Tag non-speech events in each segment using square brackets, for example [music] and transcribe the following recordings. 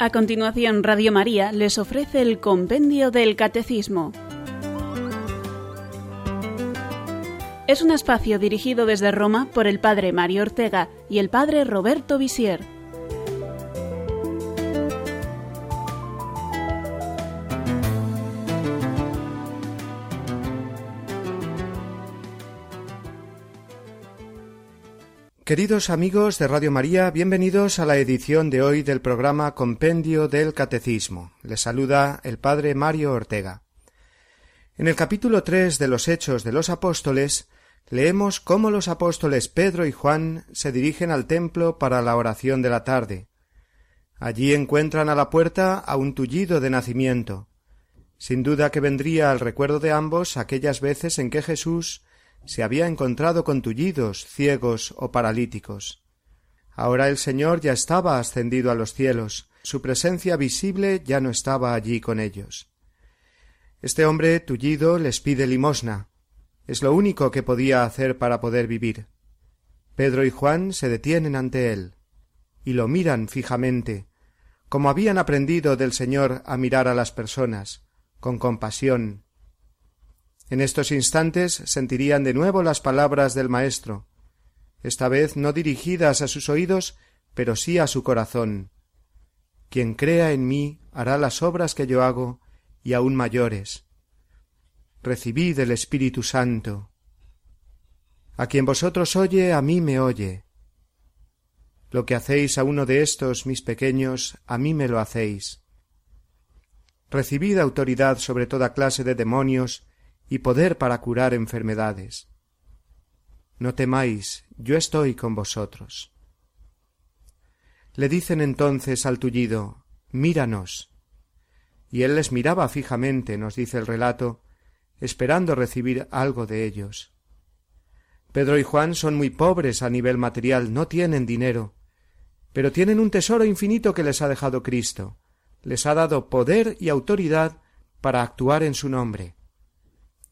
A continuación, Radio María les ofrece el Compendio del Catecismo. Es un espacio dirigido desde Roma por el Padre Mario Ortega y el Padre Roberto Visier. Queridos amigos de Radio María, bienvenidos a la edición de hoy del programa Compendio del Catecismo. Les saluda el Padre Mario Ortega. En el capítulo tres de los Hechos de los Apóstoles leemos cómo los apóstoles Pedro y Juan se dirigen al templo para la oración de la tarde. Allí encuentran a la puerta a un tullido de nacimiento. Sin duda que vendría al recuerdo de ambos aquellas veces en que Jesús se había encontrado con tullidos, ciegos o paralíticos. Ahora el Señor ya estaba ascendido a los cielos, su presencia visible ya no estaba allí con ellos. Este hombre tullido les pide limosna. Es lo único que podía hacer para poder vivir. Pedro y Juan se detienen ante él y lo miran fijamente, como habían aprendido del Señor a mirar a las personas, con compasión, en estos instantes sentirían de nuevo las palabras del Maestro, esta vez no dirigidas a sus oídos, pero sí a su corazón. Quien crea en mí hará las obras que yo hago, y aun mayores. Recibid el Espíritu Santo. A quien vosotros oye, a mí me oye. Lo que hacéis a uno de estos, mis pequeños, a mí me lo hacéis. Recibid autoridad sobre toda clase de demonios y poder para curar enfermedades. No temáis, yo estoy con vosotros. Le dicen entonces al tullido, Míranos. Y él les miraba fijamente, nos dice el relato, esperando recibir algo de ellos. Pedro y Juan son muy pobres a nivel material, no tienen dinero, pero tienen un tesoro infinito que les ha dejado Cristo, les ha dado poder y autoridad para actuar en su nombre.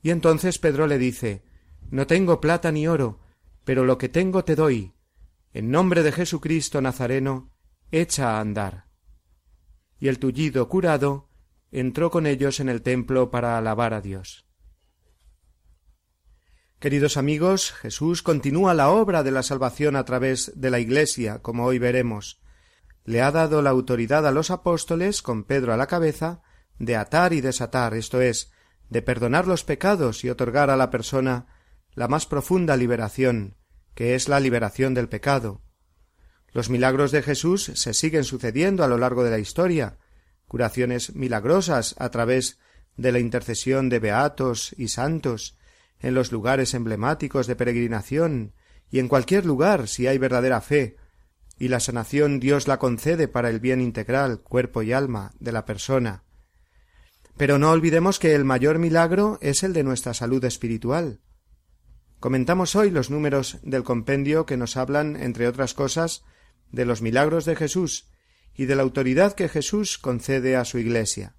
Y entonces Pedro le dice No tengo plata ni oro, pero lo que tengo te doy. En nombre de Jesucristo Nazareno, echa a andar. Y el tullido curado entró con ellos en el templo para alabar a Dios. Queridos amigos, Jesús continúa la obra de la salvación a través de la Iglesia, como hoy veremos. Le ha dado la autoridad a los apóstoles, con Pedro a la cabeza, de atar y desatar, esto es, de perdonar los pecados y otorgar a la persona la más profunda liberación, que es la liberación del pecado. Los milagros de Jesús se siguen sucediendo a lo largo de la historia, curaciones milagrosas a través de la intercesión de beatos y santos, en los lugares emblemáticos de peregrinación y en cualquier lugar si hay verdadera fe, y la sanación Dios la concede para el bien integral, cuerpo y alma, de la persona. Pero no olvidemos que el mayor milagro es el de nuestra salud espiritual. Comentamos hoy los números del compendio que nos hablan, entre otras cosas, de los milagros de Jesús y de la autoridad que Jesús concede a su Iglesia.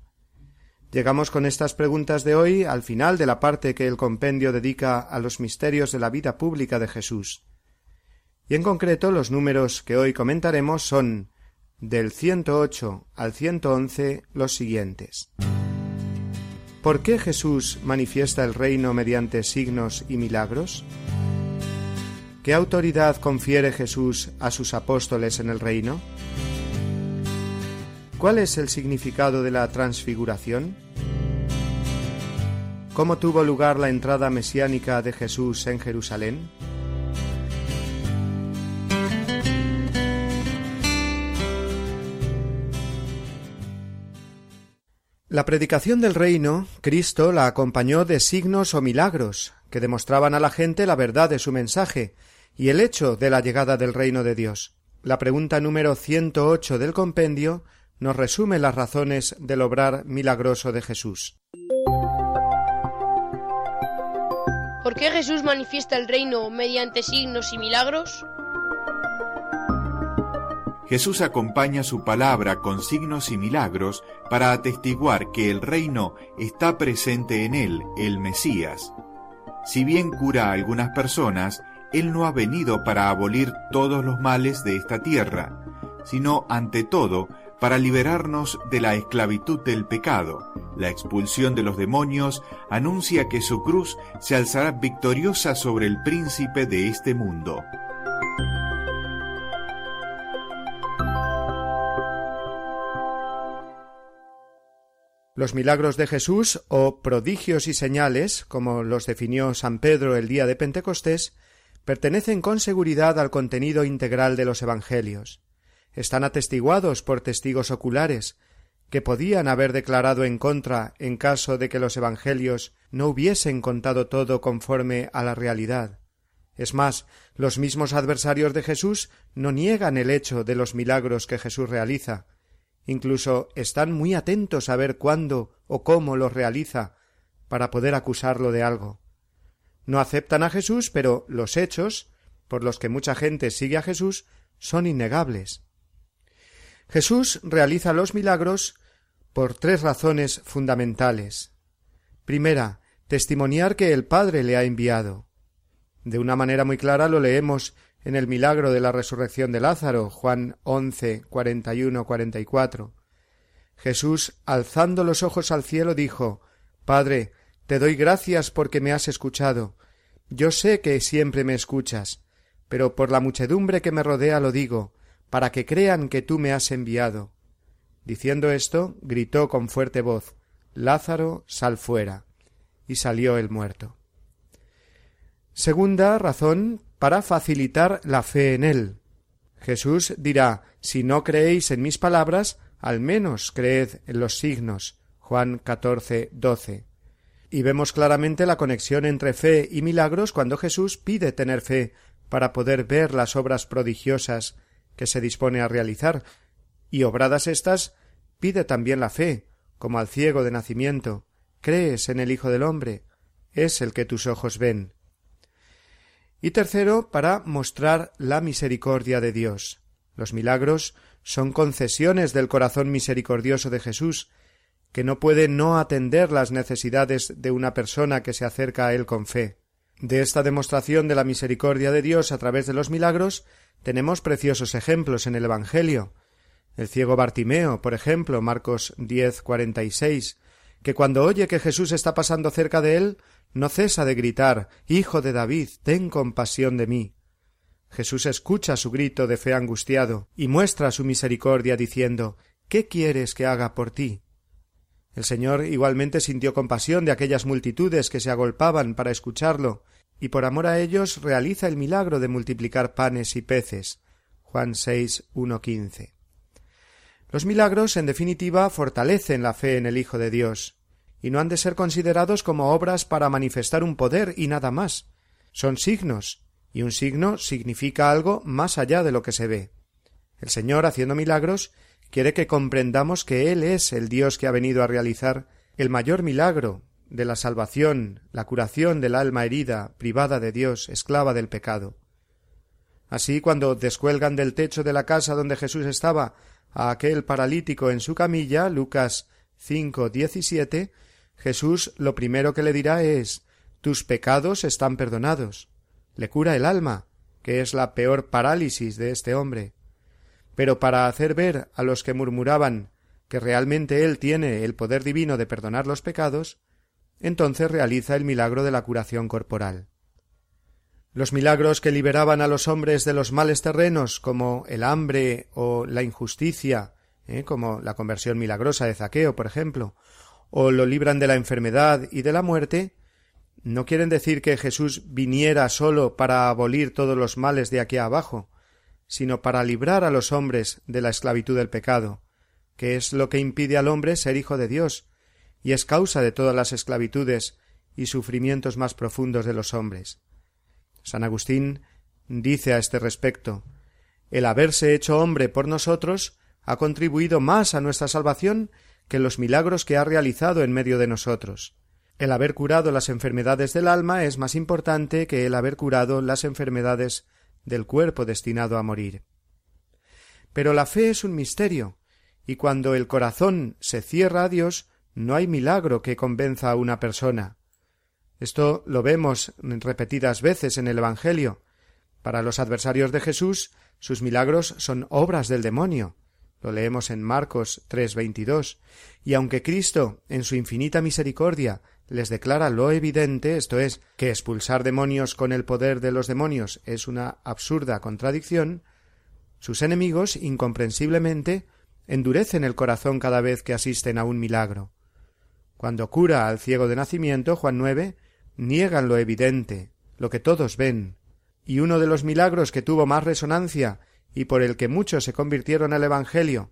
Llegamos con estas preguntas de hoy al final de la parte que el compendio dedica a los misterios de la vida pública de Jesús. Y en concreto los números que hoy comentaremos son del 108 al 111 los siguientes. ¿Por qué Jesús manifiesta el reino mediante signos y milagros? ¿Qué autoridad confiere Jesús a sus apóstoles en el reino? ¿Cuál es el significado de la transfiguración? ¿Cómo tuvo lugar la entrada mesiánica de Jesús en Jerusalén? La predicación del reino, Cristo la acompañó de signos o milagros que demostraban a la gente la verdad de su mensaje y el hecho de la llegada del reino de Dios. La pregunta número 108 del compendio nos resume las razones del obrar milagroso de Jesús. ¿Por qué Jesús manifiesta el reino mediante signos y milagros? Jesús acompaña su palabra con signos y milagros para atestiguar que el reino está presente en él, el Mesías. Si bien cura a algunas personas, él no ha venido para abolir todos los males de esta tierra, sino ante todo para liberarnos de la esclavitud del pecado. La expulsión de los demonios anuncia que su cruz se alzará victoriosa sobre el príncipe de este mundo. Los milagros de Jesús, o prodigios y señales, como los definió San Pedro el día de Pentecostés, pertenecen con seguridad al contenido integral de los Evangelios. Están atestiguados por testigos oculares, que podían haber declarado en contra en caso de que los Evangelios no hubiesen contado todo conforme a la realidad. Es más, los mismos adversarios de Jesús no niegan el hecho de los milagros que Jesús realiza, incluso están muy atentos a ver cuándo o cómo los realiza, para poder acusarlo de algo. No aceptan a Jesús, pero los hechos, por los que mucha gente sigue a Jesús, son innegables. Jesús realiza los milagros por tres razones fundamentales. Primera, testimoniar que el Padre le ha enviado. De una manera muy clara lo leemos en el milagro de la resurrección de Lázaro, Juan 11, 41, 44. Jesús, alzando los ojos al cielo, dijo, Padre, te doy gracias porque me has escuchado. Yo sé que siempre me escuchas, pero por la muchedumbre que me rodea lo digo, para que crean que tú me has enviado. Diciendo esto, gritó con fuerte voz, Lázaro, sal fuera. Y salió el muerto. Segunda razón para facilitar la fe en él. Jesús dirá Si no creéis en mis palabras, al menos creed en los signos. Juan 14, 12 y vemos claramente la conexión entre fe y milagros cuando Jesús pide tener fe para poder ver las obras prodigiosas que se dispone a realizar, y obradas estas, pide también la fe, como al ciego de nacimiento, crees en el Hijo del hombre, es el que tus ojos ven. Y tercero, para mostrar la misericordia de Dios. Los milagros son concesiones del corazón misericordioso de Jesús, que no puede no atender las necesidades de una persona que se acerca a él con fe. De esta demostración de la misericordia de Dios a través de los milagros tenemos preciosos ejemplos en el Evangelio. El ciego Bartimeo, por ejemplo, Marcos 10, 46, que cuando oye que Jesús está pasando cerca de él, no cesa de gritar Hijo de David, ten compasión de mí. Jesús escucha su grito de fe angustiado y muestra su misericordia diciendo ¿Qué quieres que haga por ti? El Señor igualmente sintió compasión de aquellas multitudes que se agolpaban para escucharlo, y por amor a ellos realiza el milagro de multiplicar panes y peces. Juan 6, Los milagros, en definitiva, fortalecen la fe en el Hijo de Dios, y no han de ser considerados como obras para manifestar un poder y nada más. Son signos, y un signo significa algo más allá de lo que se ve. El Señor, haciendo milagros, quiere que comprendamos que Él es el Dios que ha venido a realizar el mayor milagro de la salvación, la curación del alma herida, privada de Dios, esclava del pecado. Así, cuando descuelgan del techo de la casa donde Jesús estaba a aquel paralítico en su camilla, Lucas 5, 17, Jesús lo primero que le dirá es Tus pecados están perdonados. Le cura el alma, que es la peor parálisis de este hombre pero para hacer ver a los que murmuraban que realmente Él tiene el poder divino de perdonar los pecados, entonces realiza el milagro de la curación corporal. Los milagros que liberaban a los hombres de los males terrenos, como el hambre o la injusticia, ¿eh? como la conversión milagrosa de Zaqueo, por ejemplo, o lo libran de la enfermedad y de la muerte, no quieren decir que Jesús viniera solo para abolir todos los males de aquí abajo, sino para librar a los hombres de la esclavitud del pecado, que es lo que impide al hombre ser hijo de Dios, y es causa de todas las esclavitudes y sufrimientos más profundos de los hombres. San Agustín dice a este respecto el haberse hecho hombre por nosotros ha contribuido más a nuestra salvación que los milagros que ha realizado en medio de nosotros. El haber curado las enfermedades del alma es más importante que el haber curado las enfermedades del cuerpo destinado a morir. Pero la fe es un misterio, y cuando el corazón se cierra a Dios, no hay milagro que convenza a una persona. Esto lo vemos repetidas veces en el Evangelio. Para los adversarios de Jesús, sus milagros son obras del demonio. Lo leemos en Marcos 3:22. Y aunque Cristo, en su infinita misericordia, les declara lo evidente, esto es, que expulsar demonios con el poder de los demonios es una absurda contradicción, sus enemigos, incomprensiblemente, endurecen el corazón cada vez que asisten a un milagro. Cuando cura al ciego de nacimiento, Juan 9, niegan lo evidente, lo que todos ven, y uno de los milagros que tuvo más resonancia y por el que muchos se convirtieron al Evangelio,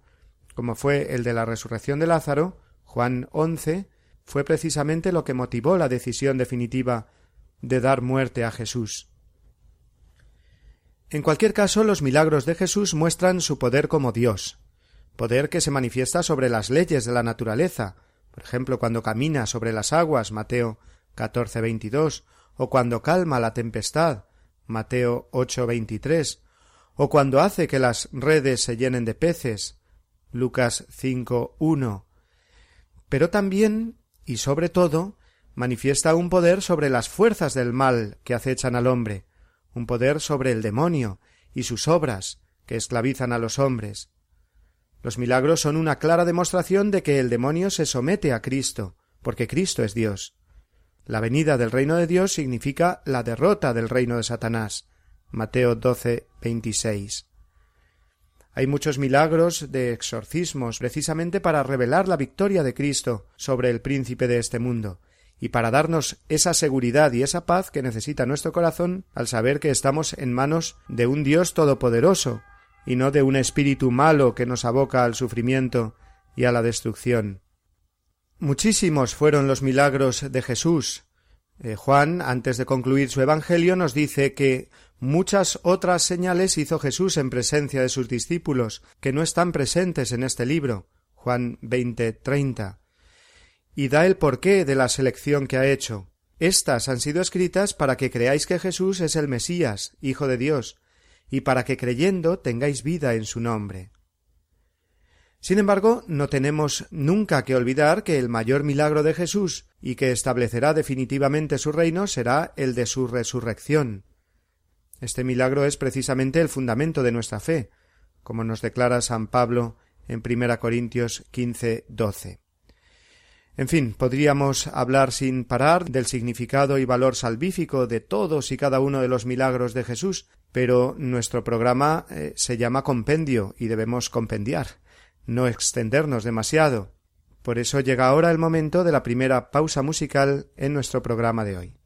como fue el de la resurrección de Lázaro, Juan once, fue precisamente lo que motivó la decisión definitiva de dar muerte a Jesús. En cualquier caso, los milagros de Jesús muestran su poder como Dios, poder que se manifiesta sobre las leyes de la naturaleza, por ejemplo, cuando camina sobre las aguas, Mateo 14, 22, o cuando calma la tempestad, Mateo 8, 23, o cuando hace que las redes se llenen de peces, Lucas 5, 1. Pero también, y sobre todo, manifiesta un poder sobre las fuerzas del mal que acechan al hombre, un poder sobre el demonio y sus obras que esclavizan a los hombres. Los milagros son una clara demostración de que el demonio se somete a Cristo, porque Cristo es Dios. La venida del reino de Dios significa la derrota del reino de Satanás. Mateo 12, 26. Hay muchos milagros de exorcismos precisamente para revelar la victoria de Cristo sobre el príncipe de este mundo, y para darnos esa seguridad y esa paz que necesita nuestro corazón al saber que estamos en manos de un Dios todopoderoso, y no de un espíritu malo que nos aboca al sufrimiento y a la destrucción. Muchísimos fueron los milagros de Jesús. Eh, Juan, antes de concluir su Evangelio, nos dice que muchas otras señales hizo Jesús en presencia de sus discípulos, que no están presentes en este libro. Juan 20, 30 y da el porqué de la selección que ha hecho. Estas han sido escritas para que creáis que Jesús es el Mesías, Hijo de Dios, y para que creyendo tengáis vida en su nombre. Sin embargo, no tenemos nunca que olvidar que el mayor milagro de Jesús y que establecerá definitivamente su reino será el de su resurrección. Este milagro es precisamente el fundamento de nuestra fe, como nos declara San Pablo en 1 Corintios 15, 12. En fin, podríamos hablar sin parar del significado y valor salvífico de todos y cada uno de los milagros de Jesús, pero nuestro programa eh, se llama compendio y debemos compendiar, no extendernos demasiado. Por eso llega ahora el momento de la primera pausa musical en nuestro programa de hoy.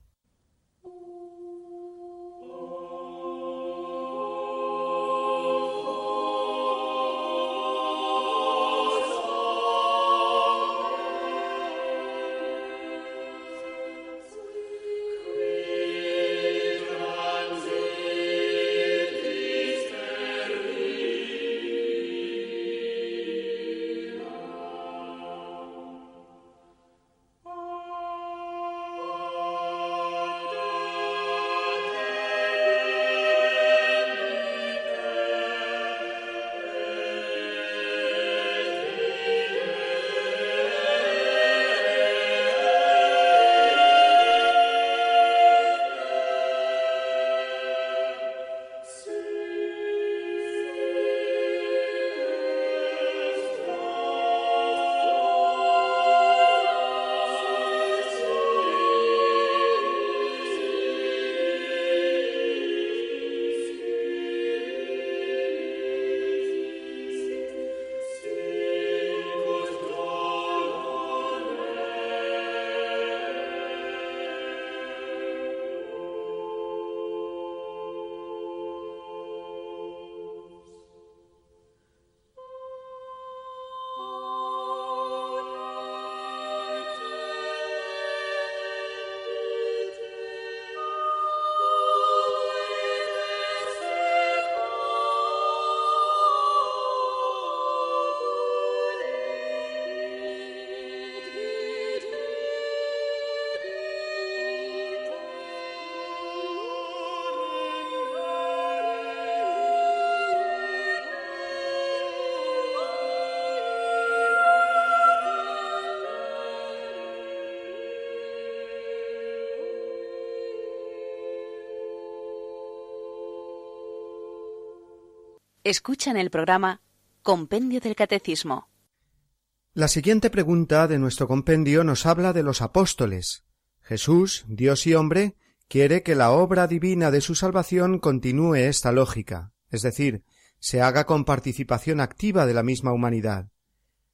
Escuchan el programa Compendio del Catecismo. La siguiente pregunta de nuestro compendio nos habla de los apóstoles. Jesús, Dios y hombre, quiere que la obra divina de su salvación continúe esta lógica, es decir, se haga con participación activa de la misma humanidad.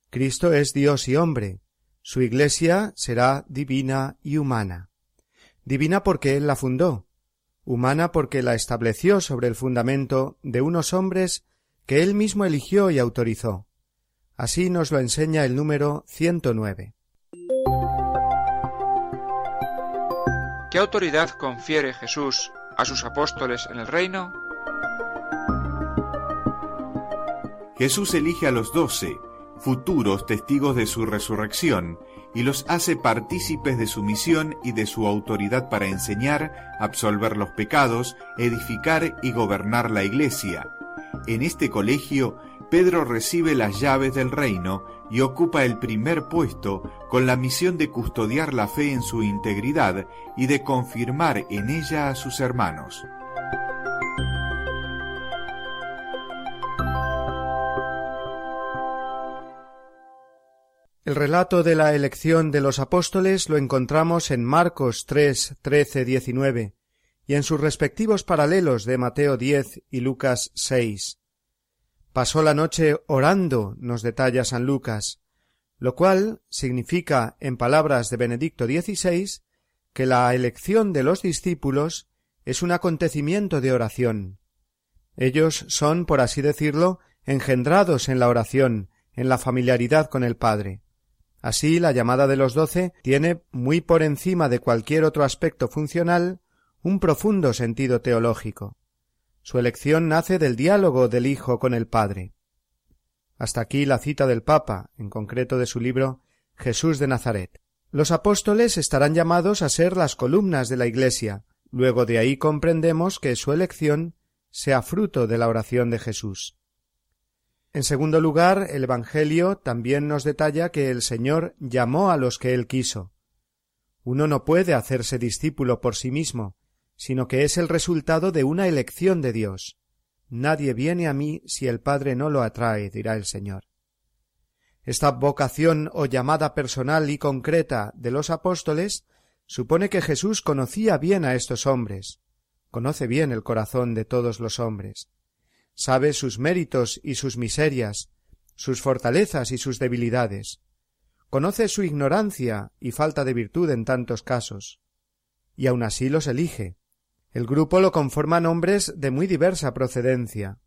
Cristo es Dios y hombre, su Iglesia será divina y humana. Divina porque Él la fundó, humana porque la estableció sobre el fundamento de unos hombres que Él mismo eligió y autorizó. Así nos lo enseña el número 109. ¿Qué autoridad confiere Jesús a sus apóstoles en el reino? Jesús elige a los doce, futuros testigos de su resurrección, y los hace partícipes de su misión y de su autoridad para enseñar, absolver los pecados, edificar y gobernar la Iglesia. En este colegio, Pedro recibe las llaves del reino y ocupa el primer puesto con la misión de custodiar la fe en su integridad y de confirmar en ella a sus hermanos. El relato de la elección de los apóstoles lo encontramos en Marcos 3, 13, 19 y en sus respectivos paralelos de Mateo 10 y Lucas 6. Pasó la noche orando, nos detalla San Lucas, lo cual significa, en palabras de Benedicto XVI, que la elección de los discípulos es un acontecimiento de oración. Ellos son, por así decirlo, engendrados en la oración, en la familiaridad con el Padre. Así, la llamada de los doce tiene muy por encima de cualquier otro aspecto funcional un profundo sentido teológico. Su elección nace del diálogo del Hijo con el Padre. Hasta aquí la cita del Papa, en concreto de su libro Jesús de Nazaret. Los apóstoles estarán llamados a ser las columnas de la Iglesia. Luego de ahí comprendemos que su elección sea fruto de la oración de Jesús. En segundo lugar, el Evangelio también nos detalla que el Señor llamó a los que él quiso. Uno no puede hacerse discípulo por sí mismo, sino que es el resultado de una elección de Dios. Nadie viene a mí si el Padre no lo atrae, dirá el Señor. Esta vocación o llamada personal y concreta de los apóstoles supone que Jesús conocía bien a estos hombres, conoce bien el corazón de todos los hombres, sabe sus méritos y sus miserias, sus fortalezas y sus debilidades, conoce su ignorancia y falta de virtud en tantos casos, y aun así los elige, el grupo lo conforman hombres de muy diversa procedencia.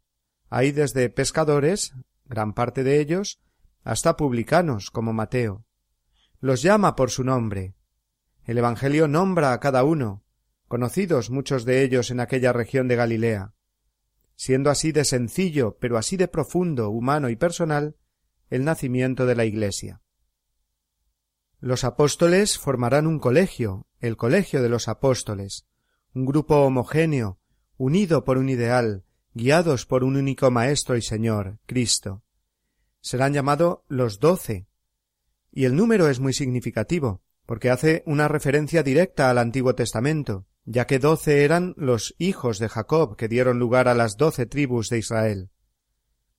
Hay desde pescadores, gran parte de ellos, hasta publicanos, como Mateo. Los llama por su nombre. El Evangelio nombra a cada uno, conocidos muchos de ellos en aquella región de Galilea. Siendo así de sencillo, pero así de profundo, humano y personal, el nacimiento de la Iglesia. Los apóstoles formarán un colegio, el colegio de los apóstoles, un grupo homogéneo, unido por un ideal, guiados por un único Maestro y Señor, Cristo. Serán llamados los doce. Y el número es muy significativo, porque hace una referencia directa al Antiguo Testamento, ya que doce eran los hijos de Jacob que dieron lugar a las doce tribus de Israel.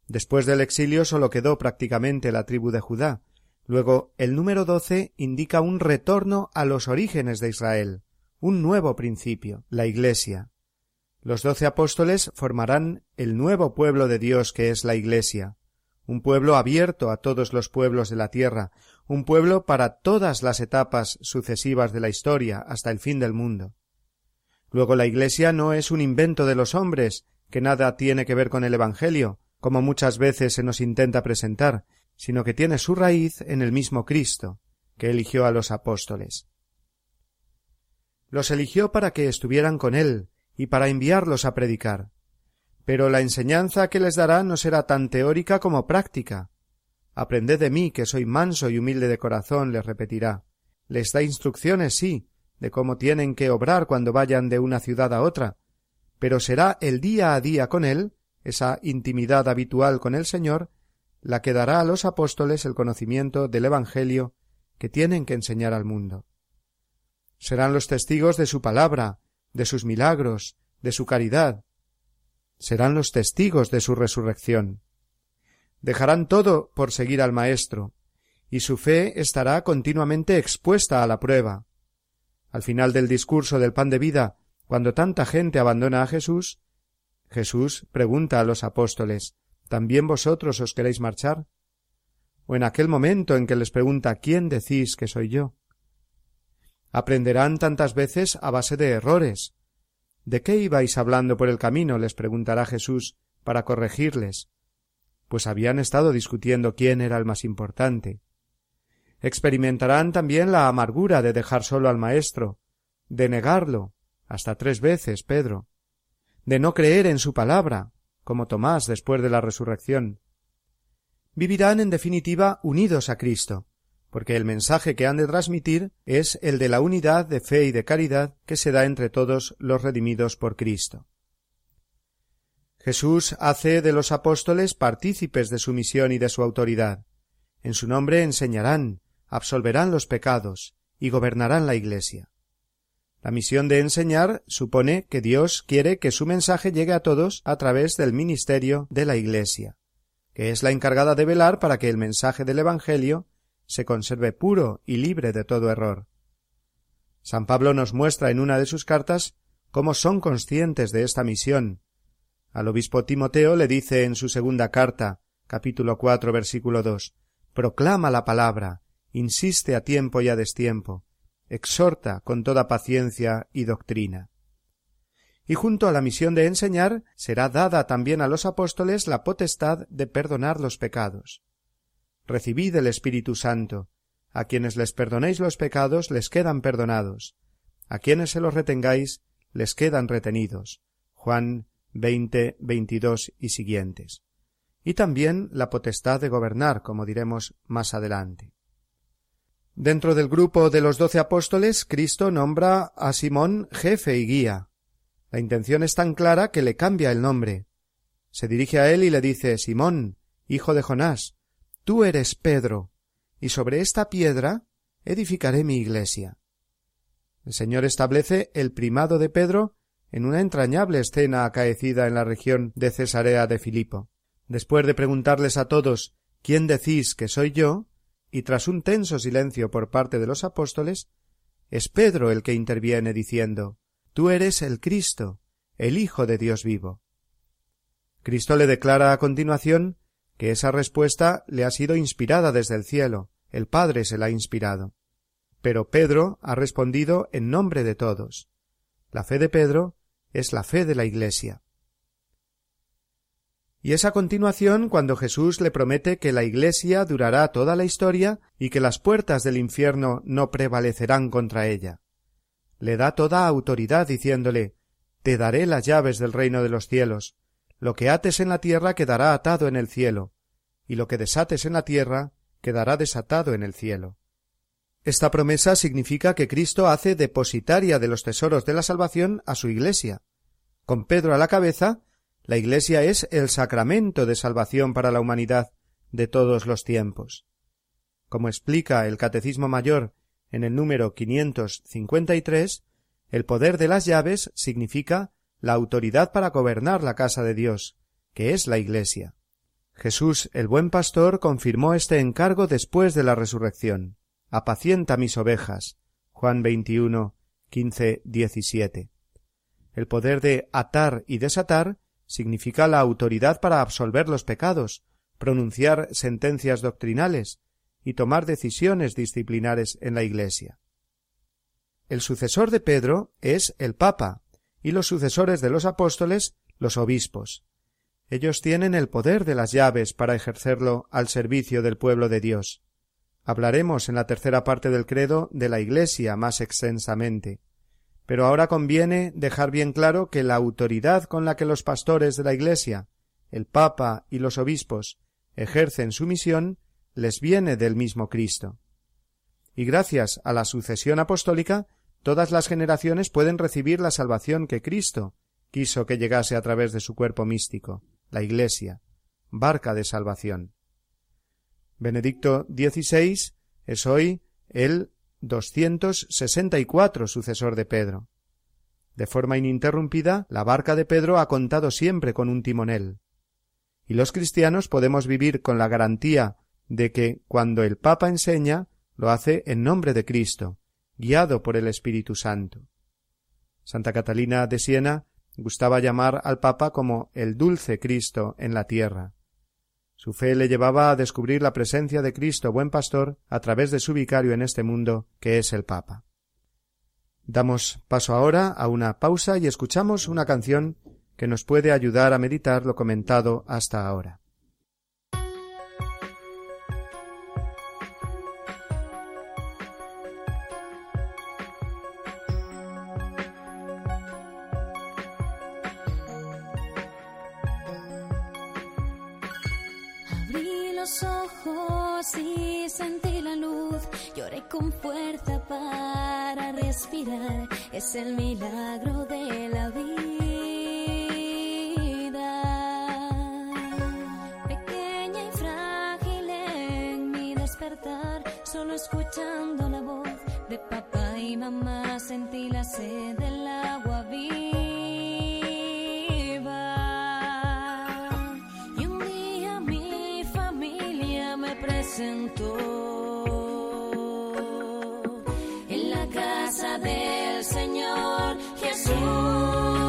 Después del exilio sólo quedó prácticamente la tribu de Judá. Luego el número doce indica un retorno a los orígenes de Israel, un nuevo principio, la Iglesia. Los doce apóstoles formarán el nuevo pueblo de Dios que es la Iglesia, un pueblo abierto a todos los pueblos de la tierra, un pueblo para todas las etapas sucesivas de la historia hasta el fin del mundo. Luego la Iglesia no es un invento de los hombres, que nada tiene que ver con el Evangelio, como muchas veces se nos intenta presentar, sino que tiene su raíz en el mismo Cristo, que eligió a los apóstoles. Los eligió para que estuvieran con él y para enviarlos a predicar. Pero la enseñanza que les dará no será tan teórica como práctica. Aprended de mí, que soy manso y humilde de corazón, les repetirá. Les da instrucciones, sí, de cómo tienen que obrar cuando vayan de una ciudad a otra, pero será el día a día con él, esa intimidad habitual con el Señor, la que dará a los apóstoles el conocimiento del Evangelio que tienen que enseñar al mundo serán los testigos de su palabra, de sus milagros, de su caridad, serán los testigos de su resurrección. dejarán todo por seguir al Maestro, y su fe estará continuamente expuesta a la prueba. Al final del discurso del pan de vida, cuando tanta gente abandona a Jesús, Jesús pregunta a los apóstoles ¿También vosotros os queréis marchar? o en aquel momento en que les pregunta ¿quién decís que soy yo? Aprenderán tantas veces a base de errores. ¿De qué ibais hablando por el camino? les preguntará Jesús para corregirles, pues habían estado discutiendo quién era el más importante. Experimentarán también la amargura de dejar solo al Maestro, de negarlo, hasta tres veces Pedro, de no creer en su palabra, como Tomás después de la resurrección. Vivirán en definitiva unidos a Cristo, porque el mensaje que han de transmitir es el de la unidad de fe y de caridad que se da entre todos los redimidos por Cristo. Jesús hace de los apóstoles partícipes de su misión y de su autoridad. En su nombre enseñarán, absolverán los pecados y gobernarán la Iglesia. La misión de enseñar supone que Dios quiere que su mensaje llegue a todos a través del ministerio de la Iglesia, que es la encargada de velar para que el mensaje del Evangelio se conserve puro y libre de todo error. San Pablo nos muestra en una de sus cartas cómo son conscientes de esta misión. Al obispo Timoteo le dice en su segunda carta, capítulo cuatro, versículo dos, proclama la palabra, insiste a tiempo y a destiempo, exhorta con toda paciencia y doctrina. Y junto a la misión de enseñar, será dada también a los apóstoles la potestad de perdonar los pecados. Recibid el Espíritu Santo. A quienes les perdonéis los pecados les quedan perdonados. A quienes se los retengáis les quedan retenidos. Juan 20, 22 y siguientes. Y también la potestad de gobernar, como diremos más adelante. Dentro del grupo de los doce apóstoles, Cristo nombra a Simón jefe y guía. La intención es tan clara que le cambia el nombre. Se dirige a él y le dice Simón, hijo de Jonás, tú eres Pedro, y sobre esta piedra edificaré mi iglesia. El Señor establece el primado de Pedro en una entrañable escena acaecida en la región de Cesarea de Filipo. Después de preguntarles a todos ¿Quién decís que soy yo? Y tras un tenso silencio por parte de los apóstoles, es Pedro el que interviene diciendo Tú eres el Cristo, el Hijo de Dios vivo. Cristo le declara a continuación que esa respuesta le ha sido inspirada desde el cielo, el Padre se la ha inspirado. Pero Pedro ha respondido en nombre de todos. La fe de Pedro es la fe de la Iglesia. Y es a continuación cuando Jesús le promete que la Iglesia durará toda la historia y que las puertas del infierno no prevalecerán contra ella. Le da toda autoridad diciéndole Te daré las llaves del reino de los cielos. Lo que ates en la tierra quedará atado en el cielo, y lo que desates en la tierra quedará desatado en el cielo. Esta promesa significa que Cristo hace depositaria de los tesoros de la salvación a su Iglesia. Con Pedro a la cabeza, la Iglesia es el sacramento de salvación para la humanidad de todos los tiempos. Como explica el Catecismo Mayor en el número 553, el poder de las llaves significa la autoridad para gobernar la casa de Dios, que es la Iglesia. Jesús, el buen pastor, confirmó este encargo después de la resurrección. Apacienta mis ovejas. Juan 21, 15, 17. El poder de atar y desatar significa la autoridad para absolver los pecados, pronunciar sentencias doctrinales y tomar decisiones disciplinares en la Iglesia. El sucesor de Pedro es el Papa y los sucesores de los apóstoles los obispos. Ellos tienen el poder de las llaves para ejercerlo al servicio del pueblo de Dios. Hablaremos en la tercera parte del credo de la Iglesia más extensamente. Pero ahora conviene dejar bien claro que la autoridad con la que los pastores de la Iglesia, el Papa y los obispos ejercen su misión les viene del mismo Cristo. Y gracias a la sucesión apostólica, todas las generaciones pueden recibir la salvación que Cristo quiso que llegase a través de su cuerpo místico, la Iglesia, barca de salvación. Benedicto XVI es hoy el 264 sucesor de Pedro. De forma ininterrumpida, la barca de Pedro ha contado siempre con un timonel. y los cristianos podemos vivir con la garantía de que cuando el Papa enseña, lo hace en nombre de Cristo, guiado por el Espíritu Santo. Santa Catalina de Siena gustaba llamar al Papa como el dulce Cristo en la tierra. Su fe le llevaba a descubrir la presencia de Cristo buen pastor a través de su vicario en este mundo, que es el Papa. Damos paso ahora a una pausa y escuchamos una canción que nos puede ayudar a meditar lo comentado hasta ahora. Sentí la luz. Lloré con fuerza para respirar. Es el milagro de la vida. Pequeña y frágil en mi despertar, solo escuchando la voz de papá y mamá sentí la sed del agua viva. En la casa del Señor Jesús.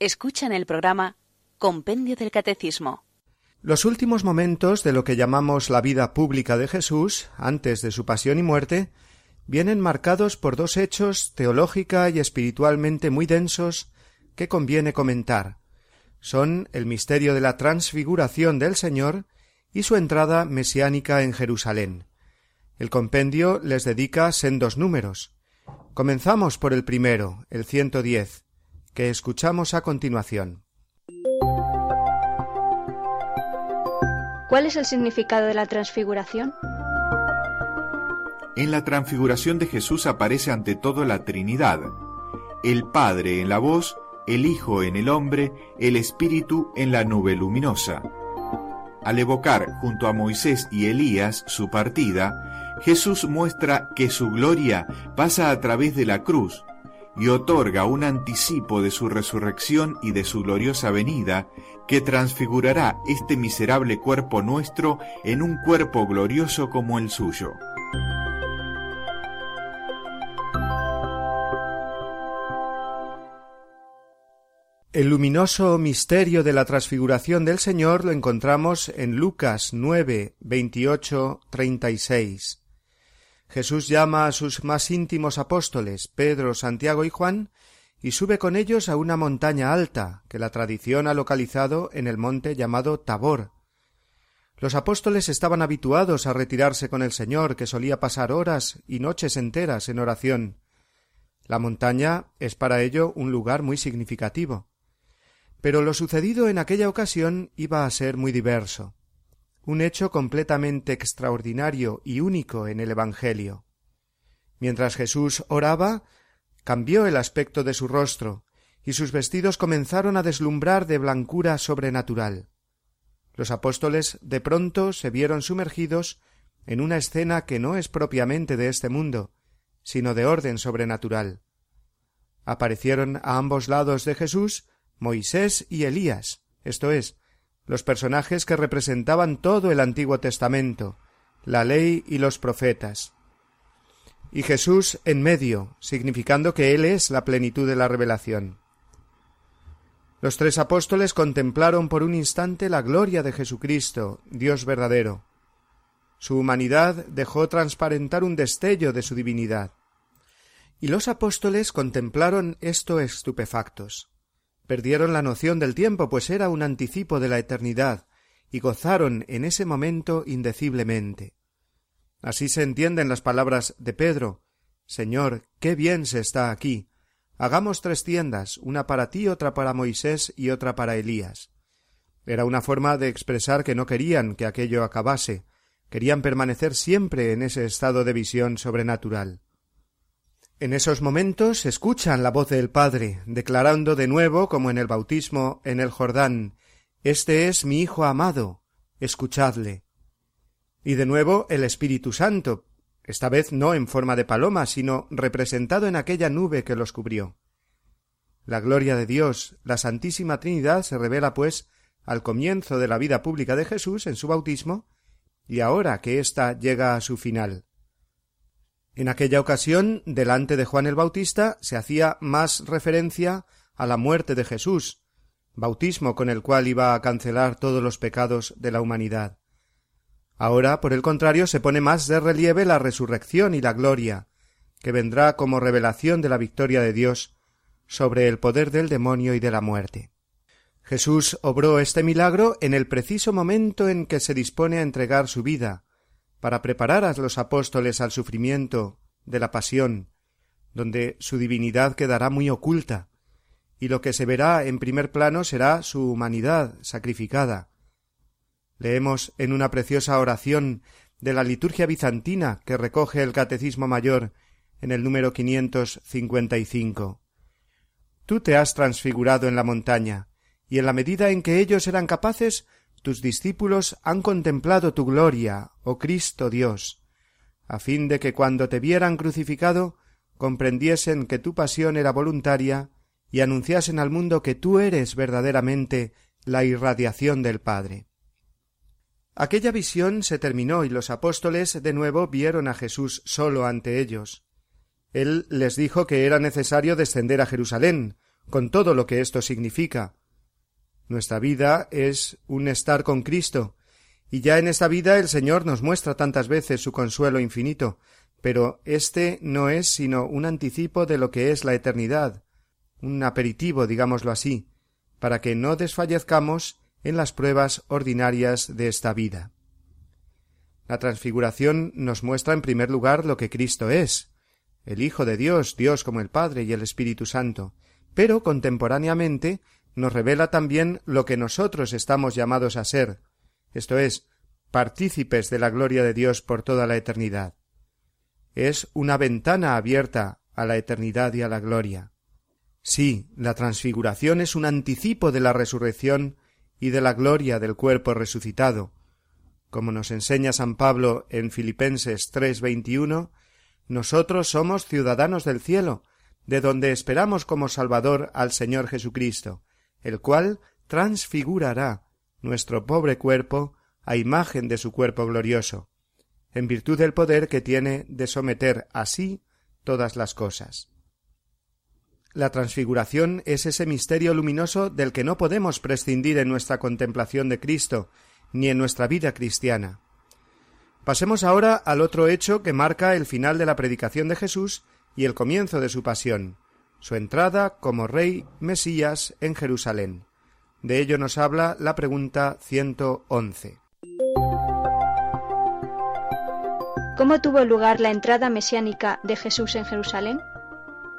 Escuchan el programa Compendio del Catecismo. Los últimos momentos de lo que llamamos la vida pública de Jesús, antes de su pasión y muerte, vienen marcados por dos hechos teológica y espiritualmente muy densos que conviene comentar. Son el misterio de la transfiguración del Señor y su entrada mesiánica en Jerusalén. El compendio les dedica sendos números. Comenzamos por el primero, el ciento diez, que escuchamos a continuación. ¿Cuál es el significado de la transfiguración? En la transfiguración de Jesús aparece ante todo la Trinidad, el Padre en la voz, el Hijo en el hombre, el Espíritu en la nube luminosa. Al evocar junto a Moisés y Elías su partida, Jesús muestra que su gloria pasa a través de la cruz y otorga un anticipo de su resurrección y de su gloriosa venida, que transfigurará este miserable cuerpo nuestro en un cuerpo glorioso como el suyo. El luminoso misterio de la transfiguración del Señor lo encontramos en Lucas 9, 28, 36. Jesús llama a sus más íntimos apóstoles, Pedro, Santiago y Juan, y sube con ellos a una montaña alta, que la tradición ha localizado en el monte llamado Tabor. Los apóstoles estaban habituados a retirarse con el Señor, que solía pasar horas y noches enteras en oración. La montaña es para ello un lugar muy significativo. Pero lo sucedido en aquella ocasión iba a ser muy diverso, un hecho completamente extraordinario y único en el Evangelio. Mientras Jesús oraba, cambió el aspecto de su rostro, y sus vestidos comenzaron a deslumbrar de blancura sobrenatural. Los apóstoles de pronto se vieron sumergidos en una escena que no es propiamente de este mundo, sino de orden sobrenatural. Aparecieron a ambos lados de Jesús Moisés y Elías, esto es, los personajes que representaban todo el Antiguo Testamento, la ley y los profetas. Y Jesús en medio, significando que Él es la plenitud de la revelación. Los tres apóstoles contemplaron por un instante la gloria de Jesucristo, Dios verdadero. Su humanidad dejó transparentar un destello de su divinidad. Y los apóstoles contemplaron esto estupefactos. Perdieron la noción del tiempo, pues era un anticipo de la eternidad, y gozaron en ese momento indeciblemente. Así se entienden las palabras de Pedro Señor, qué bien se está aquí. Hagamos tres tiendas, una para ti, otra para Moisés y otra para Elías. Era una forma de expresar que no querían que aquello acabase, querían permanecer siempre en ese estado de visión sobrenatural. En esos momentos escuchan la voz del Padre, declarando de nuevo, como en el bautismo en el Jordán, Este es mi Hijo amado, escuchadle. Y de nuevo el Espíritu Santo, esta vez no en forma de paloma, sino representado en aquella nube que los cubrió. La gloria de Dios, la Santísima Trinidad, se revela, pues, al comienzo de la vida pública de Jesús en su bautismo, y ahora que ésta llega a su final. En aquella ocasión, delante de Juan el Bautista, se hacía más referencia a la muerte de Jesús, bautismo con el cual iba a cancelar todos los pecados de la humanidad. Ahora, por el contrario, se pone más de relieve la resurrección y la gloria, que vendrá como revelación de la victoria de Dios sobre el poder del demonio y de la muerte. Jesús obró este milagro en el preciso momento en que se dispone a entregar su vida, para preparar a los apóstoles al sufrimiento de la pasión, donde su divinidad quedará muy oculta, y lo que se verá en primer plano será su humanidad sacrificada. Leemos en una preciosa oración de la liturgia bizantina que recoge el Catecismo Mayor en el número 555. Tú te has transfigurado en la montaña, y en la medida en que ellos eran capaces, tus discípulos han contemplado tu gloria, oh Cristo Dios, a fin de que cuando te vieran crucificado comprendiesen que tu pasión era voluntaria y anunciasen al mundo que tú eres verdaderamente la irradiación del Padre. Aquella visión se terminó y los apóstoles de nuevo vieron a Jesús solo ante ellos. Él les dijo que era necesario descender a Jerusalén, con todo lo que esto significa, nuestra vida es un estar con Cristo, y ya en esta vida el Señor nos muestra tantas veces su consuelo infinito, pero este no es sino un anticipo de lo que es la eternidad, un aperitivo, digámoslo así, para que no desfallezcamos en las pruebas ordinarias de esta vida. La transfiguración nos muestra en primer lugar lo que Cristo es, el Hijo de Dios, Dios como el Padre y el Espíritu Santo, pero contemporáneamente nos revela también lo que nosotros estamos llamados a ser, esto es, partícipes de la gloria de Dios por toda la eternidad. Es una ventana abierta a la eternidad y a la gloria. Sí, la transfiguración es un anticipo de la resurrección y de la gloria del cuerpo resucitado, como nos enseña San Pablo en Filipenses 3:21, nosotros somos ciudadanos del cielo, de donde esperamos como Salvador al Señor Jesucristo, el cual transfigurará nuestro pobre cuerpo a imagen de su cuerpo glorioso, en virtud del poder que tiene de someter así todas las cosas. La transfiguración es ese misterio luminoso del que no podemos prescindir en nuestra contemplación de Cristo ni en nuestra vida cristiana. Pasemos ahora al otro hecho que marca el final de la predicación de Jesús y el comienzo de su pasión, su entrada como rey Mesías en Jerusalén. De ello nos habla la pregunta 111. ¿Cómo tuvo lugar la entrada mesiánica de Jesús en Jerusalén?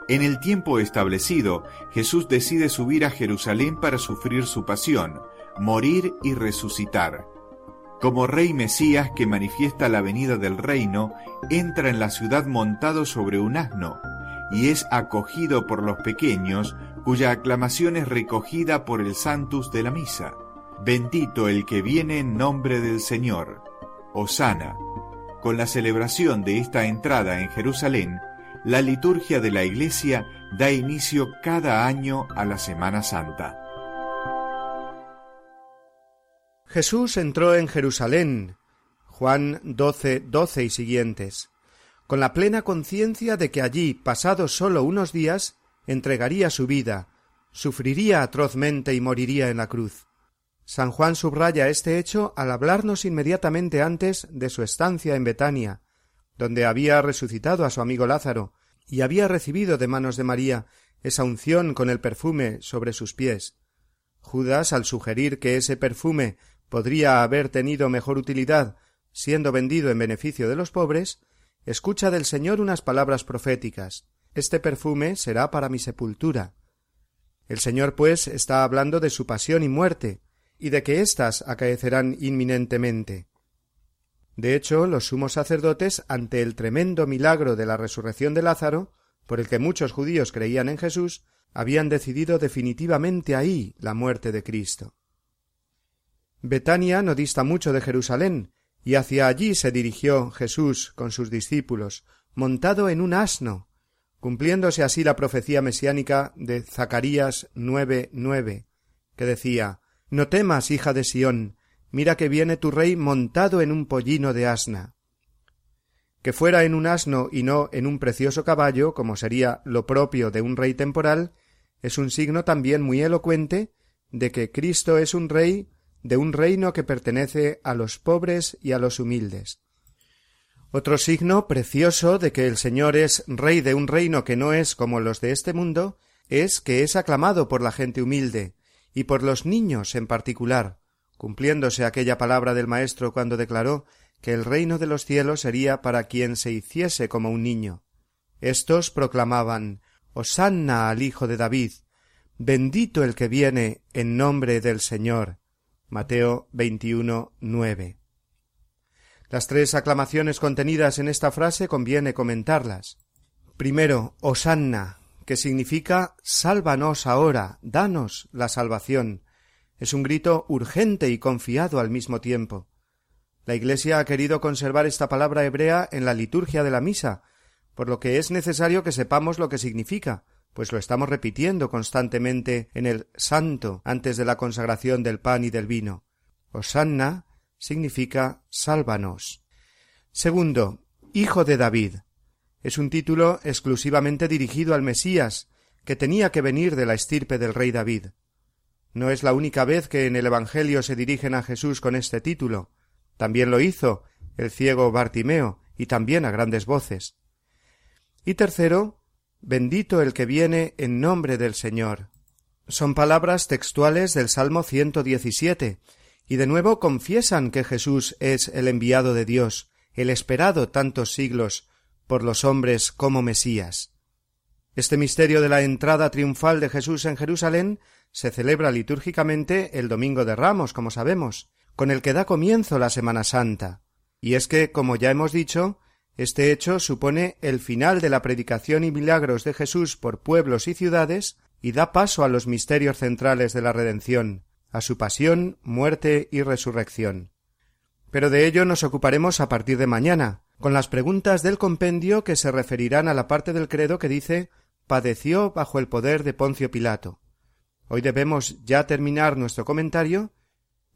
En el tiempo establecido, Jesús decide subir a Jerusalén para sufrir su pasión, morir y resucitar. Como rey Mesías que manifiesta la venida del reino, entra en la ciudad montado sobre un asno, y es acogido por los pequeños, cuya aclamación es recogida por el Santus de la Misa. Bendito el que viene en nombre del Señor. Osana. Con la celebración de esta entrada en Jerusalén, la liturgia de la Iglesia da inicio cada año a la Semana Santa. Jesús entró en Jerusalén. Juan 12, 12 y siguientes, con la plena conciencia de que allí, pasados sólo unos días, entregaría su vida, sufriría atrozmente y moriría en la cruz. San Juan subraya este hecho al hablarnos inmediatamente antes de su estancia en Betania, donde había resucitado a su amigo Lázaro y había recibido de manos de María esa unción con el perfume sobre sus pies. Judas, al sugerir que ese perfume podría haber tenido mejor utilidad siendo vendido en beneficio de los pobres, escucha del Señor unas palabras proféticas Este perfume será para mi sepultura. El Señor, pues, está hablando de su pasión y muerte, y de que éstas acaecerán inminentemente. De hecho, los sumos sacerdotes, ante el tremendo milagro de la resurrección de Lázaro, por el que muchos judíos creían en Jesús, habían decidido definitivamente ahí la muerte de Cristo. Betania no dista mucho de Jerusalén, y hacia allí se dirigió Jesús con sus discípulos, montado en un asno, cumpliéndose así la profecía mesiánica de Zacarías nueve nueve, que decía No temas, hija de Sión, mira que viene tu rey montado en un pollino de asna. Que fuera en un asno y no en un precioso caballo, como sería lo propio de un rey temporal, es un signo también muy elocuente de que Cristo es un rey de un reino que pertenece a los pobres y a los humildes. Otro signo precioso de que el Señor es rey de un reino que no es como los de este mundo es que es aclamado por la gente humilde y por los niños en particular, cumpliéndose aquella palabra del Maestro cuando declaró que el reino de los cielos sería para quien se hiciese como un niño. Estos proclamaban Hosanna al Hijo de David, bendito el que viene en nombre del Señor, Mateo 21, 9. Las tres aclamaciones contenidas en esta frase conviene comentarlas. Primero, Osanna, que significa Sálvanos ahora, danos la salvación. Es un grito urgente y confiado al mismo tiempo. La Iglesia ha querido conservar esta palabra hebrea en la liturgia de la misa, por lo que es necesario que sepamos lo que significa, pues lo estamos repitiendo constantemente en el santo antes de la consagración del pan y del vino. Osanna significa sálvanos. Segundo, Hijo de David. Es un título exclusivamente dirigido al Mesías, que tenía que venir de la estirpe del rey David. No es la única vez que en el Evangelio se dirigen a Jesús con este título. También lo hizo el ciego Bartimeo, y también a grandes voces. Y tercero, Bendito el que viene en nombre del Señor. Son palabras textuales del Salmo 117 y de nuevo confiesan que Jesús es el enviado de Dios, el esperado tantos siglos por los hombres como Mesías. Este misterio de la entrada triunfal de Jesús en Jerusalén se celebra litúrgicamente el Domingo de Ramos, como sabemos, con el que da comienzo la Semana Santa. Y es que, como ya hemos dicho, este hecho supone el final de la predicación y milagros de Jesús por pueblos y ciudades y da paso a los misterios centrales de la redención, a su pasión, muerte y resurrección. Pero de ello nos ocuparemos a partir de mañana, con las preguntas del compendio que se referirán a la parte del credo que dice padeció bajo el poder de Poncio Pilato. Hoy debemos ya terminar nuestro comentario,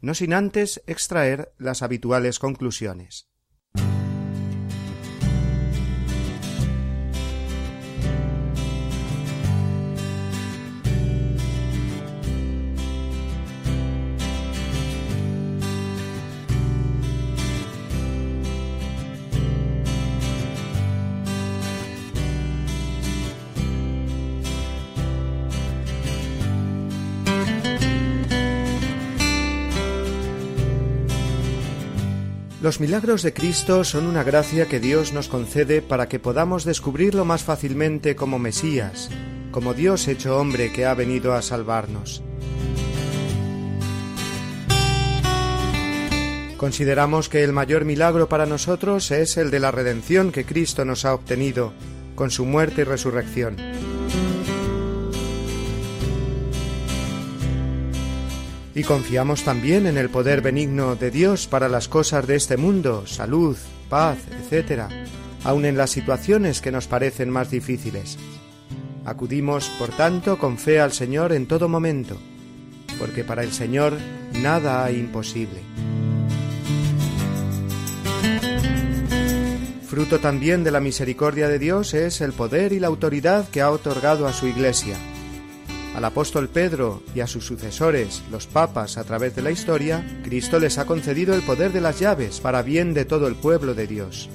no sin antes extraer las habituales conclusiones. Los milagros de Cristo son una gracia que Dios nos concede para que podamos descubrirlo más fácilmente como Mesías, como Dios hecho hombre que ha venido a salvarnos. Consideramos que el mayor milagro para nosotros es el de la redención que Cristo nos ha obtenido con su muerte y resurrección. Y confiamos también en el poder benigno de Dios para las cosas de este mundo, salud, paz, etc., aun en las situaciones que nos parecen más difíciles. Acudimos, por tanto, con fe al Señor en todo momento, porque para el Señor nada hay imposible. Fruto también de la misericordia de Dios es el poder y la autoridad que ha otorgado a su Iglesia al apóstol Pedro y a sus sucesores, los papas, a través de la historia, Cristo les ha concedido el poder de las llaves para bien de todo el pueblo de Dios.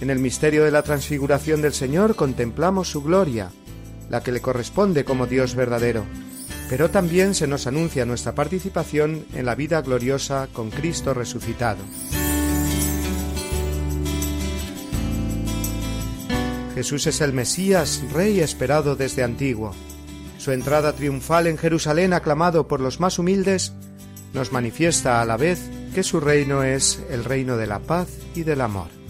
En el misterio de la transfiguración del Señor contemplamos su gloria, la que le corresponde como Dios verdadero, pero también se nos anuncia nuestra participación en la vida gloriosa con Cristo resucitado. Jesús es el Mesías, Rey esperado desde antiguo. Su entrada triunfal en Jerusalén, aclamado por los más humildes, nos manifiesta a la vez que su reino es el reino de la paz y del amor.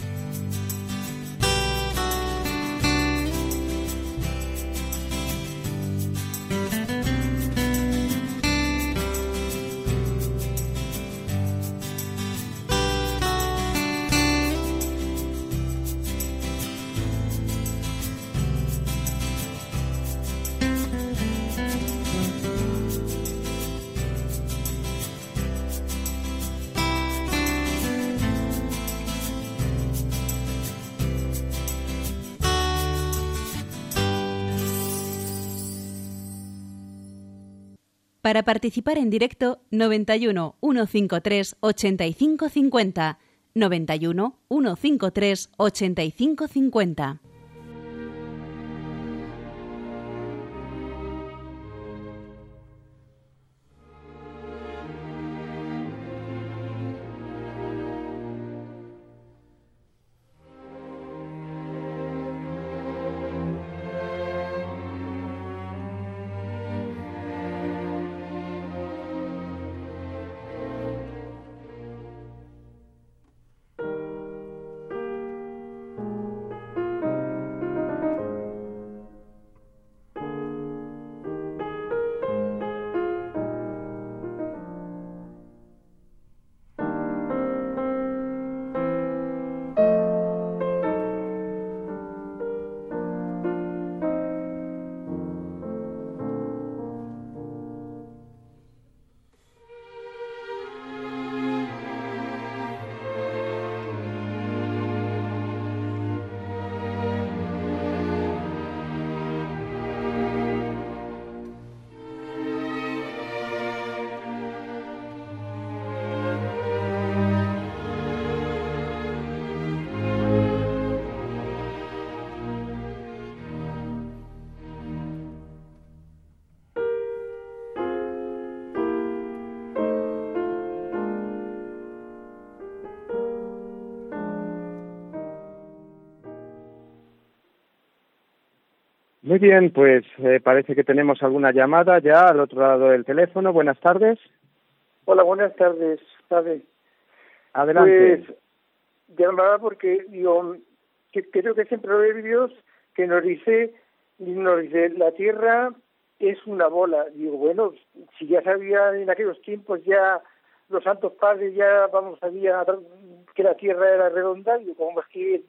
Para participar en directo, 91 153 8550. 91 153 8550. Muy bien, pues eh, parece que tenemos alguna llamada ya al otro lado del teléfono. Buenas tardes. Hola, buenas tardes, padre. Adelante. Pues llamaba porque yo que creo que siempre lo de Dios que nos dice, nos dice, la tierra es una bola. Digo, bueno, si ya sabía en aquellos tiempos ya los santos padres ya, vamos, sabían que la tierra era redonda, digo, como es que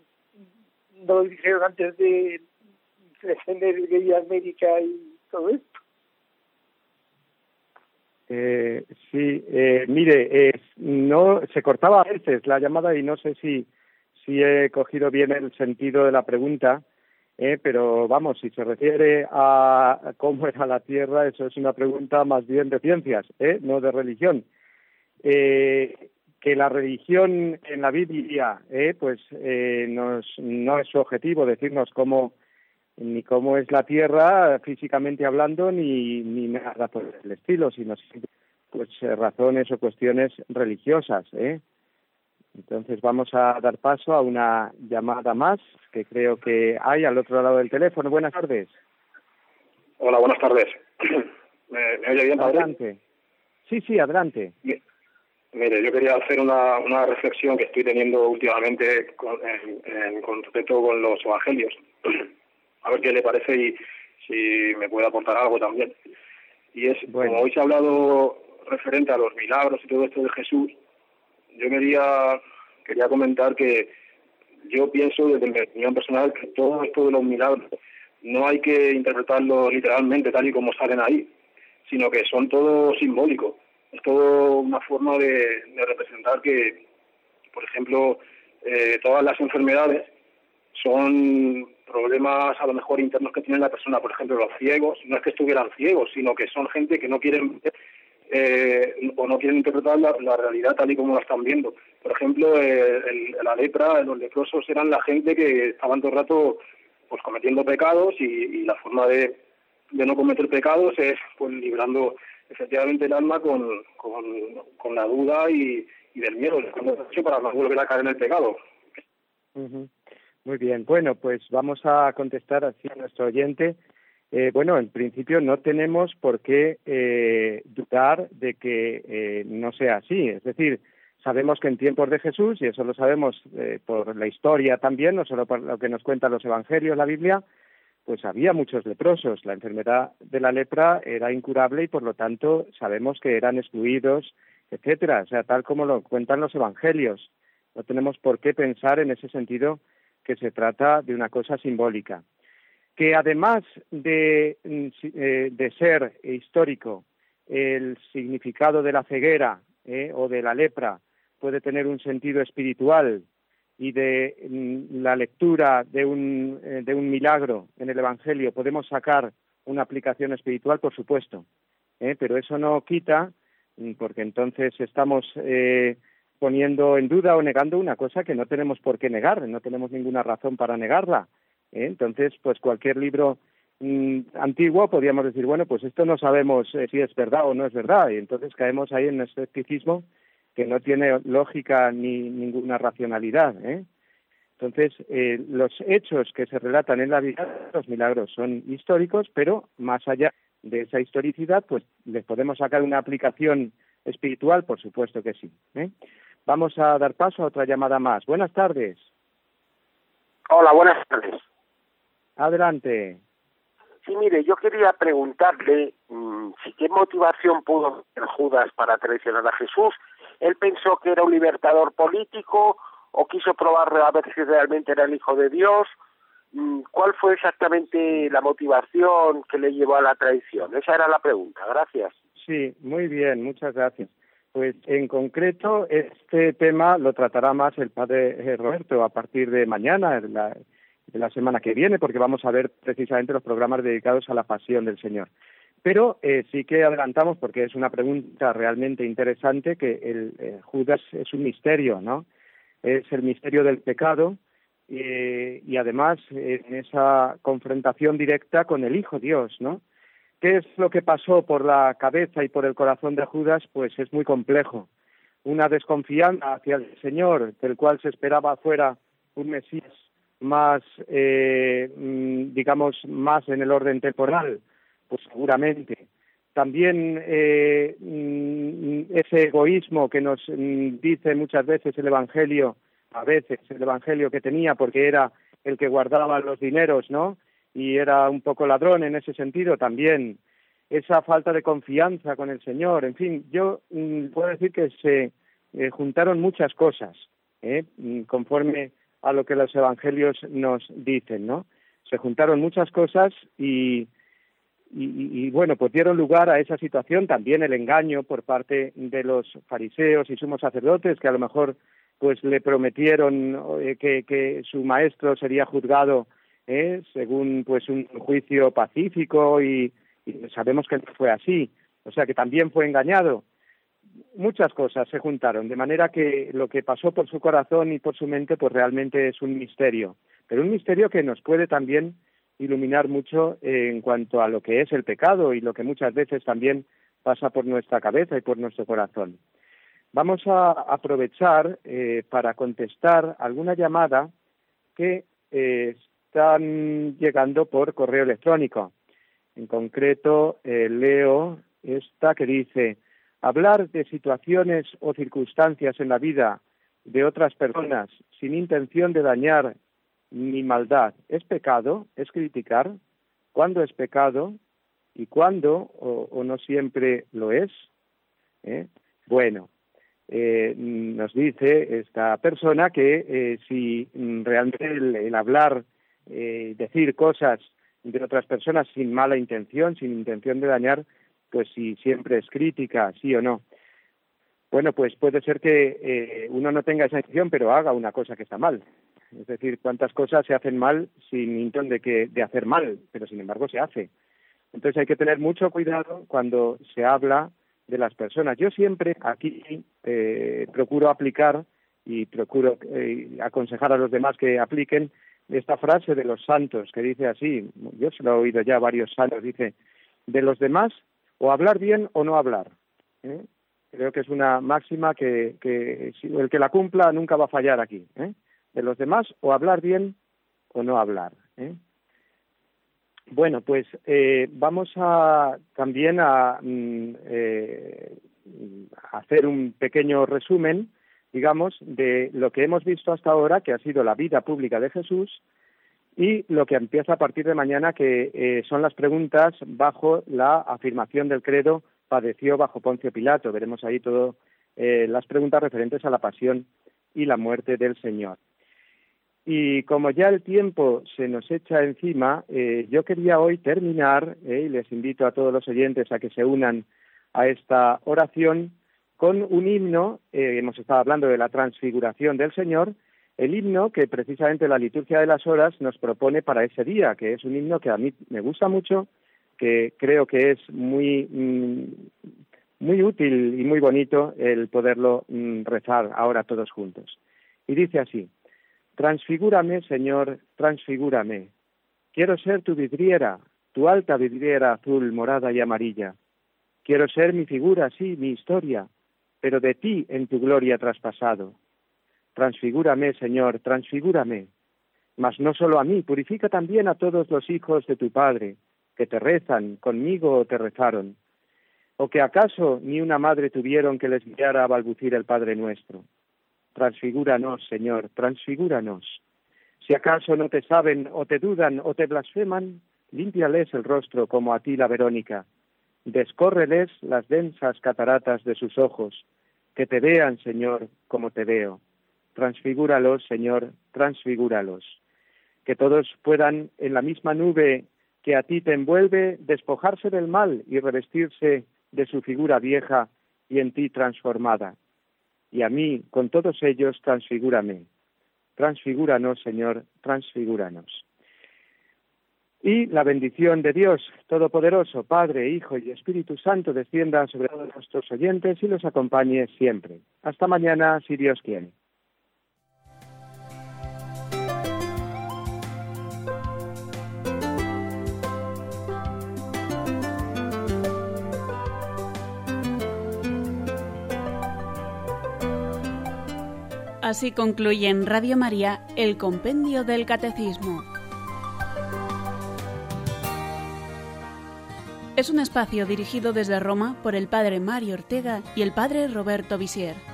no lo dijeron antes de defender de América y todo esto. Eh, sí, eh, mire, eh, no se cortaba a veces la llamada y no sé si si he cogido bien el sentido de la pregunta, eh, pero vamos, si se refiere a cómo era la Tierra, eso es una pregunta más bien de ciencias, eh, no de religión. Eh, que la religión en la Biblia, pues nos, no es su objetivo decirnos cómo ni cómo es la Tierra físicamente hablando ni, ni nada por el estilo, sino pues eh, razones o cuestiones religiosas, ¿eh? Entonces vamos a dar paso a una llamada más que creo que hay al otro lado del teléfono. Buenas tardes. Hola, buenas tardes. [coughs] ¿Me, me oye bien, padre? Adelante. Sí, sí, adelante. Mire, yo quería hacer una, una reflexión que estoy teniendo últimamente con, en, en, con respecto con los evangelios. [coughs] A ver qué le parece y si me puede aportar algo también. Y es, Bueno. como hoy se ha hablado referente a los milagros y todo esto de Jesús, yo quería, quería comentar que yo pienso desde mi opinión personal que todo esto de los milagros no hay que interpretarlo literalmente tal y como salen ahí, sino que son todo simbólicos. Es todo una forma de, de representar que, por ejemplo, eh, todas las enfermedades son problemas a lo mejor internos que tiene la persona. Por ejemplo, los ciegos, no es que estuvieran ciegos, sino que son gente que no quieren eh, o no quieren interpretar la, la, realidad tal y como la están viendo. Por ejemplo, eh, el, la lepra, los leprosos eran la gente que estaban todo el rato pues cometiendo pecados y, y la forma de, de, no cometer pecados es pues librando efectivamente el alma con, con, la duda y, y del miedo para no volver a caer en el pecado. Uh. Muy bien, bueno, pues vamos a contestar así a nuestro oyente. Eh, bueno, en principio no tenemos por qué eh, dudar de que eh, no sea así. Es decir, sabemos que en tiempos de Jesús, y eso lo sabemos eh, por la historia también, no solo por lo que nos cuentan los evangelios, la Biblia, pues había muchos leprosos. La enfermedad de la lepra era incurable y por lo tanto sabemos que eran excluidos, etcétera. O sea, tal como lo cuentan los evangelios. No tenemos por qué pensar en ese sentido que se trata de una cosa simbólica. Que además de, eh, de ser histórico, el significado de la ceguera eh, o de la lepra puede tener un sentido espiritual y de mm, la lectura de un, eh, de un milagro en el Evangelio podemos sacar una aplicación espiritual, por supuesto. ¿eh? Pero eso no quita, mm, porque entonces estamos eh, poniendo en duda o negando una cosa que no tenemos por qué negar, no tenemos ninguna razón para negarla. ¿eh? Entonces, pues cualquier libro mmm, antiguo podríamos decir, bueno, pues esto no sabemos eh, si es verdad o no es verdad, y entonces caemos ahí en escepticismo que no tiene lógica ni ninguna racionalidad. ¿eh? Entonces, eh, los hechos que se relatan en la vida, los milagros, son históricos, pero más allá de esa historicidad, pues les podemos sacar una aplicación espiritual, por supuesto que sí. Vamos a dar paso a otra llamada más. Buenas tardes. Hola, buenas tardes. Adelante. Sí, mire, yo quería preguntarle mmm, si qué motivación pudo tener Judas para traicionar a Jesús. Él pensó que era un libertador político o quiso probar a ver si realmente era el Hijo de Dios. ¿Cuál fue exactamente la motivación que le llevó a la traición? Esa era la pregunta. Gracias. Sí, muy bien, muchas gracias. Pues en concreto, este tema lo tratará más el padre Roberto a partir de mañana, de la, de la semana que viene, porque vamos a ver precisamente los programas dedicados a la pasión del Señor. Pero eh, sí que adelantamos, porque es una pregunta realmente interesante, que el eh, Judas es un misterio, ¿no? Es el misterio del pecado eh, y además en esa confrontación directa con el Hijo Dios, ¿no? ¿Qué es lo que pasó por la cabeza y por el corazón de Judas? Pues es muy complejo. Una desconfianza hacia el Señor, del cual se esperaba fuera un Mesías más, eh, mm, digamos, más en el orden temporal, pues seguramente. También eh, mm, ese egoísmo que nos mm, dice muchas veces el Evangelio, a veces el Evangelio que tenía, porque era el que guardaba los dineros, ¿no? Y era un poco ladrón en ese sentido también. Esa falta de confianza con el Señor, en fin, yo puedo decir que se eh, juntaron muchas cosas, ¿eh? conforme a lo que los evangelios nos dicen, ¿no? Se juntaron muchas cosas y, y, bueno, pues dieron lugar a esa situación, también el engaño por parte de los fariseos y sumos sacerdotes, que a lo mejor pues le prometieron eh, que, que, su maestro sería juzgado ¿eh? según pues un juicio pacífico y, sabemos que no fue así, o sea que también fue engañado muchas cosas se juntaron, de manera que lo que pasó por su corazón y por su mente, pues realmente es un misterio, pero un misterio que nos puede también iluminar mucho en cuanto a lo que es el pecado y lo que muchas veces también pasa por nuestra cabeza y por nuestro corazón. Vamos a aprovechar eh, para contestar alguna llamada que eh, están llegando por correo electrónico. En concreto, eh, leo esta que dice, Hablar de situaciones o circunstancias en la vida de otras personas sin intención de dañar ni maldad es pecado, es criticar. ¿Cuándo es pecado? ¿Y cuándo o, no siempre lo es? ¿Eh? Bueno, eh, nos dice esta persona que si realmente el, hablar, decir cosas de otras personas sin mala intención, sin intención de dañar, pues si siempre es crítica, sí o no. Bueno, pues puede ser que eh, uno no tenga esa intención, pero haga una cosa que está mal. Es decir, cuántas cosas se hacen mal sin intención de, que, de hacer mal, pero sin embargo se hace. Entonces hay que tener mucho cuidado cuando se habla de las personas. Yo siempre aquí eh, procuro aplicar y procuro eh, aconsejar a los demás que apliquen esta frase de los santos, que dice así, yo se lo he oído ya varios años, dice, de los demás o hablar bien o no hablar. ¿eh? Creo que es una máxima que, el que la cumpla nunca va a fallar aquí. ¿eh? De los demás, o hablar bien o no hablar. ¿eh? Bueno, pues vamos a también a mm, hacer un pequeño resumen, digamos, de lo que hemos visto hasta ahora, que ha sido la vida pública de Jesús, y lo que empieza a partir de mañana, que eh, son las preguntas bajo la afirmación del credo padeció bajo Poncio Pilato. Veremos ahí todas eh, las preguntas referentes a la pasión y la muerte del Señor. Y como ya el tiempo se nos echa encima, eh, yo quería hoy terminar, y les invito a todos los oyentes a que se unan a esta oración, con un himno, hemos estado hablando de la transfiguración del Señor, el himno que precisamente la liturgia de las horas nos propone para ese día, que es un himno que a mí me gusta mucho, que creo que es muy mm, muy útil y muy bonito el poderlo mm, rezar ahora todos juntos. Y dice así: Transfigúrame, Señor, transfigúrame. Quiero ser tu vidriera, tu alta vidriera azul, morada y amarilla. Quiero ser mi figura, sí, mi historia, pero de ti en tu gloria traspasado Transfigúrame, Señor, transfigúrame. Mas no solo a mí, purifica también a todos los hijos de tu Padre, que te rezan, conmigo o te rezaron. ¿O que acaso ni una madre tuvieron que les guiara a balbucir el Padre nuestro? Transfigúranos, Señor, transfigúranos. Si acaso no te saben o te dudan o te blasfeman, límpiales el rostro como a ti la Verónica. Descórreles las densas cataratas de sus ojos, que te vean, Señor, como te veo transfigúralos, Señor, transfigúralos. Que todos puedan, en la misma nube que a ti te envuelve, despojarse del mal y revestirse de su figura vieja y en ti transformada. Y a mí, con todos ellos, transfigúrame. Transfigúranos, Señor, transfigúranos. Y la bendición de Dios Todopoderoso, Padre, Hijo y Espíritu Santo, descienda sobre todos nuestros oyentes y los acompañe siempre. Hasta mañana, si Dios quiere. Así concluye en Radio María el Compendio del Catecismo. Es un espacio dirigido desde Roma por el Padre Mario Ortega y el Padre Roberto Visier.